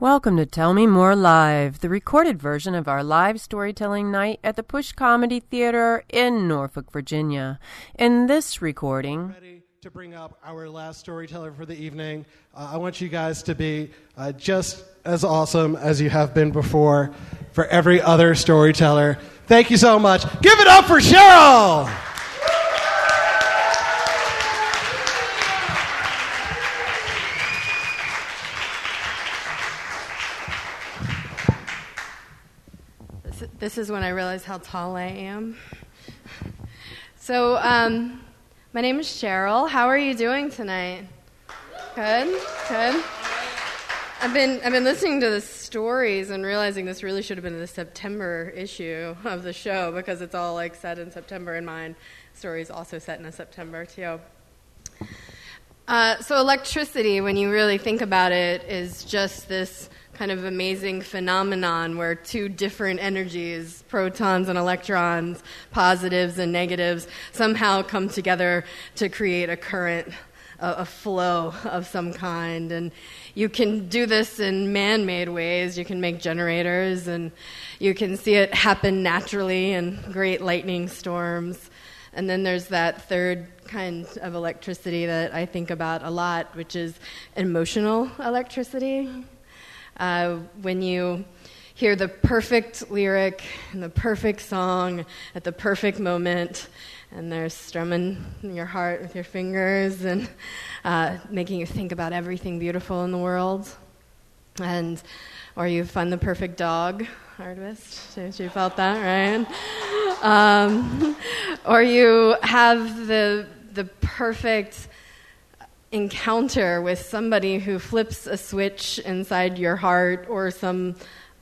Welcome to Tell Me More Live, the recorded version of our live storytelling night at the Push Comedy Theater in Norfolk, Virginia. In this recording, ready to bring up our last storyteller for the evening. Uh, I want you guys to be uh, just as awesome as you have been before for every other storyteller. Thank you so much. Give it up for Cheryl! This, is when I realized how tall I am. So, um, my name is Cheryl. How are you doing tonight? Good, good. I've been I've been listening to the stories and realizing this really should have been the September issue of the show because it's all like set in September, and mine stories also set in a September too. Uh, so electricity, when you really think about it, is just this kind of amazing phenomenon where two different energies, protons and electrons, positives and negatives, somehow come together to create a current, a, a flow of some kind. And you can do this in man made ways. You can make generators, and you can see it happen naturally in great lightning storms. And then there's that third kind of electricity that I think about a lot, which is emotional electricity. Uh, when you hear the perfect lyric and the perfect song at the perfect moment, and they're strumming your heart with your fingers and uh, making you think about everything beautiful in the world. And or you find the perfect dog, artist. You felt that, right? Um, or you have the the perfect encounter with somebody who flips a switch inside your heart or some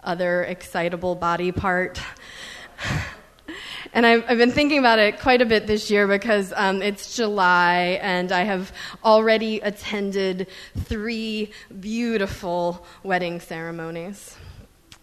other excitable body part. And I've, I've, been thinking about it quite a bit this year because um, it's July and I have already attended three beautiful wedding ceremonies.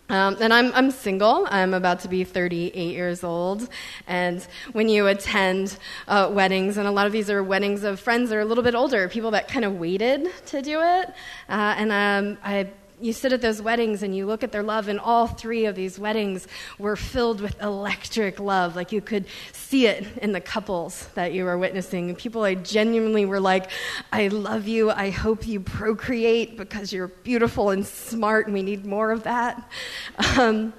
Um, and I'm, I'm single. I'm about to be 38 years old. And when you attend uh, weddings, and a lot of these are weddings of friends that are a little bit older, people that kind of waited to do it. Uh, and um, I you sit at those weddings and you look at their love, and all three of these weddings were filled with electric love. Like you could see it in the couples that you were witnessing. People I genuinely were like, I love you. I hope you procreate because you're beautiful and smart, and we need more of that. Um,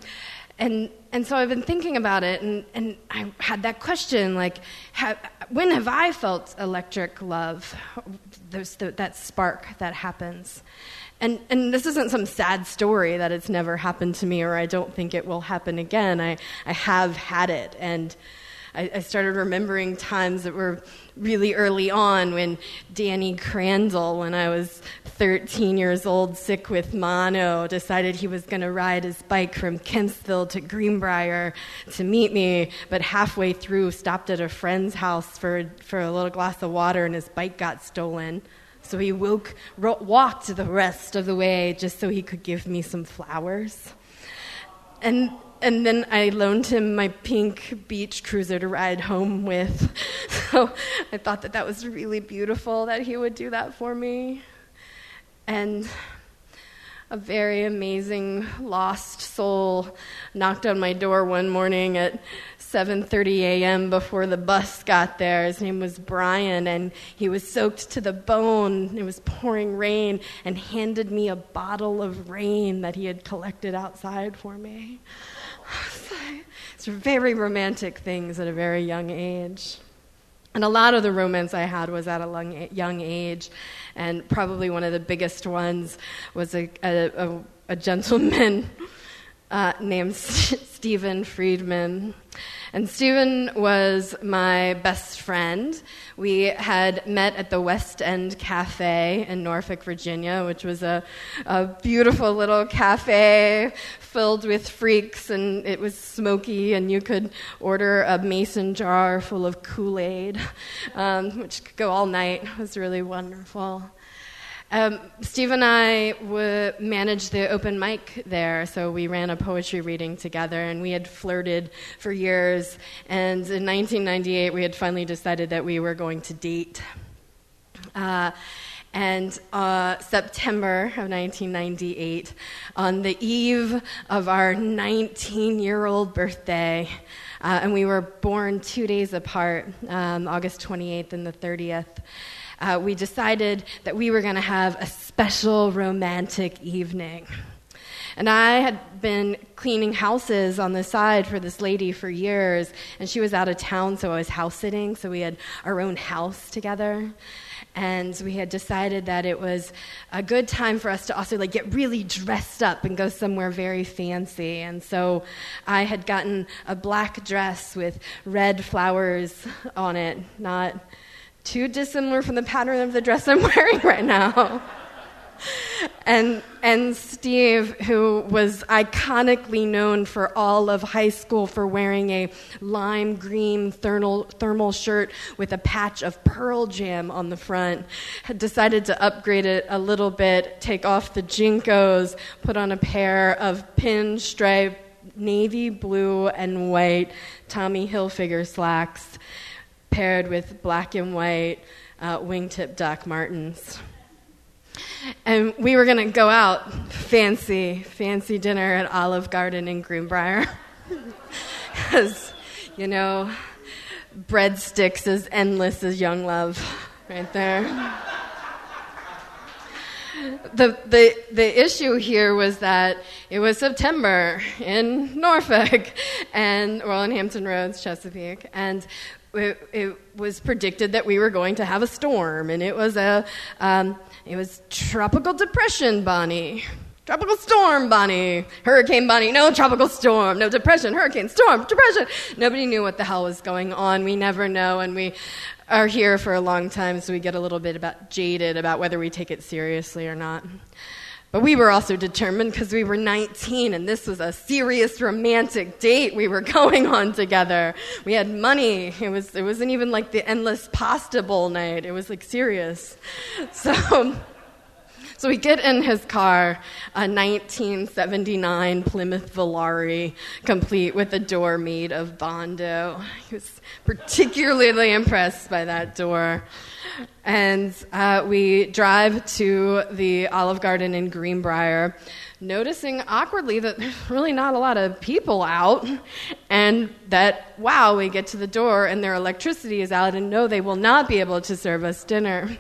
and and so I've been thinking about it, and, and I had that question like, have, when have I felt electric love? There's the, that spark that happens. And, and this isn't some sad story that it's never happened to me or I don't think it will happen again. I, I have had it. And I, I started remembering times that were really early on when Danny Crandall, when I was 13 years old, sick with mono, decided he was going to ride his bike from Kempsville to Greenbrier to meet me, but halfway through stopped at a friend's house for, for a little glass of water and his bike got stolen. So he woke, walked the rest of the way just so he could give me some flowers. And, and then I loaned him my pink beach cruiser to ride home with. So I thought that that was really beautiful that he would do that for me. And a very amazing lost soul knocked on my door one morning at 7:30 a.m. before the bus got there. His name was Brian and he was soaked to the bone. It was pouring rain and handed me a bottle of rain that he had collected outside for me. It's very romantic things at a very young age. And a lot of the romance I had was at a young age, and probably one of the biggest ones was a, a, a, a gentleman uh, named Stephen Friedman. And Stephen was my best friend. We had met at the West End Cafe in Norfolk, Virginia, which was a, a beautiful little cafe filled with freaks, and it was smoky, and you could order a mason jar full of Kool Aid, um, which could go all night. It was really wonderful. Um, Steve and I w- managed the open mic there, so we ran a poetry reading together, and we had flirted for years. And in 1998, we had finally decided that we were going to date. Uh, And uh, September of 1998, on the eve of our 19 year old birthday, uh, and we were born two days apart, um, August 28th and the 30th. Uh, we decided that we were going to have a special romantic evening. And I had been cleaning houses on the side for this lady for years, and she was out of town, so I was house sitting, so we had our own house together. And we had decided that it was a good time for us to also like get really dressed up and go somewhere very fancy. And so I had gotten a black dress with red flowers on it, not too dissimilar from the pattern of the dress I'm wearing right now. And and Steve, who was iconically known for all of high school for wearing a lime green thermal thermal shirt with a patch of Pearl Jam on the front, had decided to upgrade it a little bit, take off the JNCOs, put on a pair of pinstripe navy blue and white Tommy Hilfiger slacks, paired with black and white uh, wingtip Doc Martens. And we were going to go out, fancy, fancy dinner at Olive Garden in Greenbrier. Because, you know, breadsticks as endless as young love, right there. The, the, the issue here was that it was September in Norfolk and in Hampton Roads, Chesapeake, and it, it, was predicted that we were going to have a storm, and it was a um, it was tropical depression, Bonnie. Tropical storm, Bonnie. Hurricane, Bonnie. No tropical storm. No depression. Hurricane, storm, depression. Nobody knew what the hell was going on. We never know, and we are here for a long time, so we get a little bit about jaded about whether we take it seriously or not. But we were also determined because we were 19 and this was a serious romantic date we were going on together. We had money. It, was, it wasn't even like the endless pasta bowl night, it was like serious. So. So we get in his car, a 1979 Plymouth Volare, complete with a door made of Bondo. He was particularly impressed by that door. And uh, we drive to the Olive Garden in Greenbrier, noticing awkwardly that there's really not a lot of people out, and that, wow, we get to the door and their electricity is out, and no, they will not be able to serve us dinner.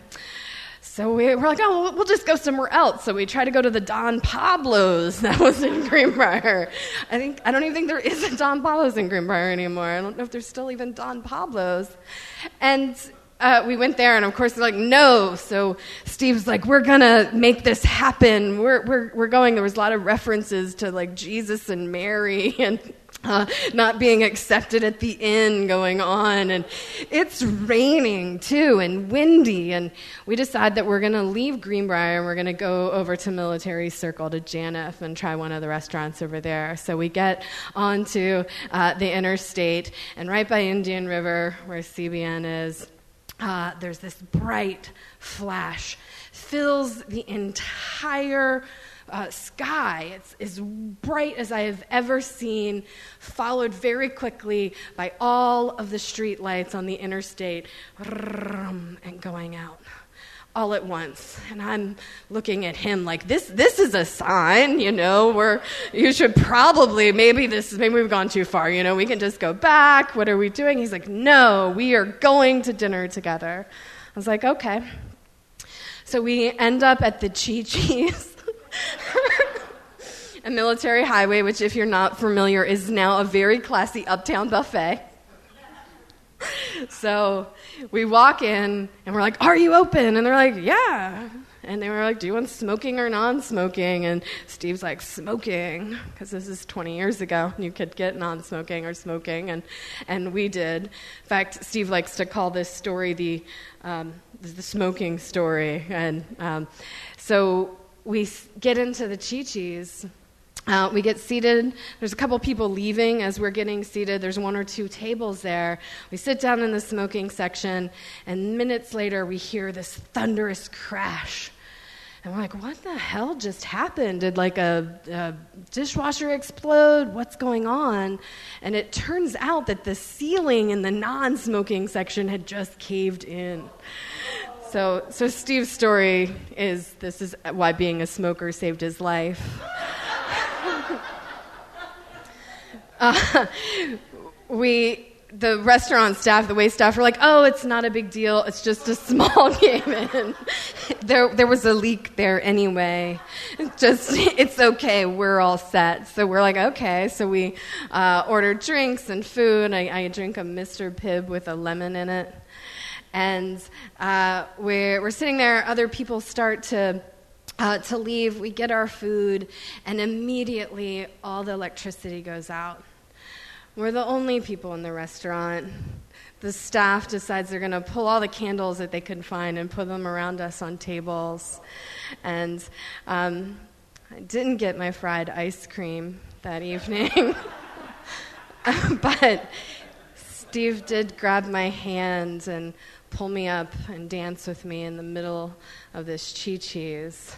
So we were like, oh, we'll just go somewhere else. So we tried to go to the Don Pablo's that was in Greenbrier. I think I don't even think there is a Don Pablo's in Greenbrier anymore. I don't know if there's still even Don Pablo's. And uh, we went there, and of course, they're like, no. So Steve's like, we're gonna make this happen. We're, we're, we're going. There was a lot of references to like Jesus and Mary and uh, not being accepted at the inn going on. And it's raining too and windy. And we decide that we're gonna leave Greenbrier and we're gonna go over to Military Circle to Janaf and try one of the restaurants over there. So we get onto uh, the interstate, and right by Indian River, where CBN is, uh, there's this bright flash, fills the entire uh, sky. It's as bright as I have ever seen, followed very quickly by all of the street lights on the interstate and going out all at once. And I'm looking at him like this this is a sign, you know, where you should probably maybe this maybe we've gone too far, you know, we can just go back. What are we doing? He's like, "No, we are going to dinner together." I was like, "Okay." So we end up at the Chi Chi's. A military highway, which, if you're not familiar, is now a very classy uptown buffet. so we walk in and we're like, Are you open? And they're like, Yeah. And they were like, Do you want smoking or non smoking? And Steve's like, Smoking, because this is 20 years ago. You could get non smoking or smoking. And, and we did. In fact, Steve likes to call this story the, um, the smoking story. And um, so we get into the Chi Chi's uh, we get seated. There's a couple people leaving as we're getting seated. There's one or two tables there. We sit down in the smoking section, and minutes later, we hear this thunderous crash. And we're like, what the hell just happened? Did like a, a dishwasher explode? What's going on? And it turns out that the ceiling in the non smoking section had just caved in. So, so Steve's story is this is why being a smoker saved his life. Uh, we the restaurant staff, the wait staff, were like, "Oh, it's not a big deal. It's just a small game in." there, there was a leak there anyway. Just, it's okay. We're all set. So we're like, okay. So we uh, ordered drinks and food. I, I drink a Mr. Pibb with a lemon in it, and uh, we're we're sitting there. Other people start to. Uh, to leave, we get our food, and immediately all the electricity goes out. We're the only people in the restaurant. The staff decides they're going to pull all the candles that they can find and put them around us on tables. And um, I didn't get my fried ice cream that evening. but Steve did grab my hand and pull me up and dance with me in the middle of this chi chis.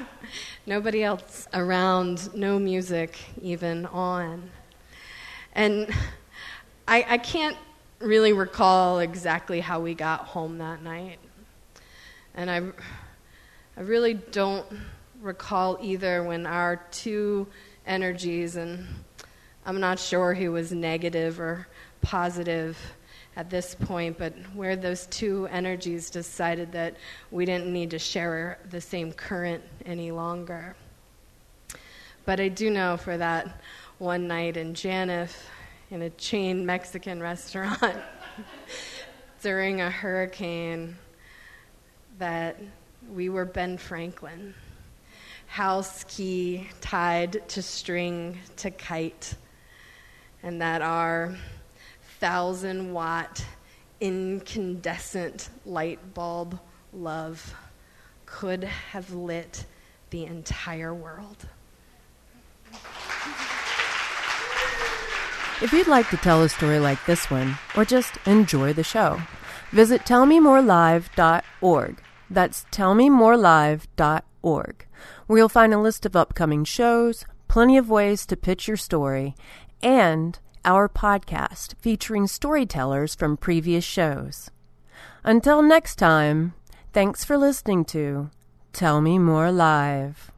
Nobody else around, no music even on. And I, I can't really recall exactly how we got home that night. And I, I really don't recall either when our two energies, and I'm not sure who was negative or positive at this point, but where those two energies decided that we didn't need to share the same current any longer. But I do know for that one night in Janaf in a chain Mexican restaurant during a hurricane that we were Ben Franklin, house key tied to string to kite, and that our thousand watt incandescent light bulb love could have lit the entire world. If you'd like to tell a story like this one, or just enjoy the show, visit tellmemorelive.org. That's tellmemorelive.org, where you'll find a list of upcoming shows, plenty of ways to pitch your story, and our podcast featuring storytellers from previous shows. Until next time, thanks for listening to Tell Me More Live.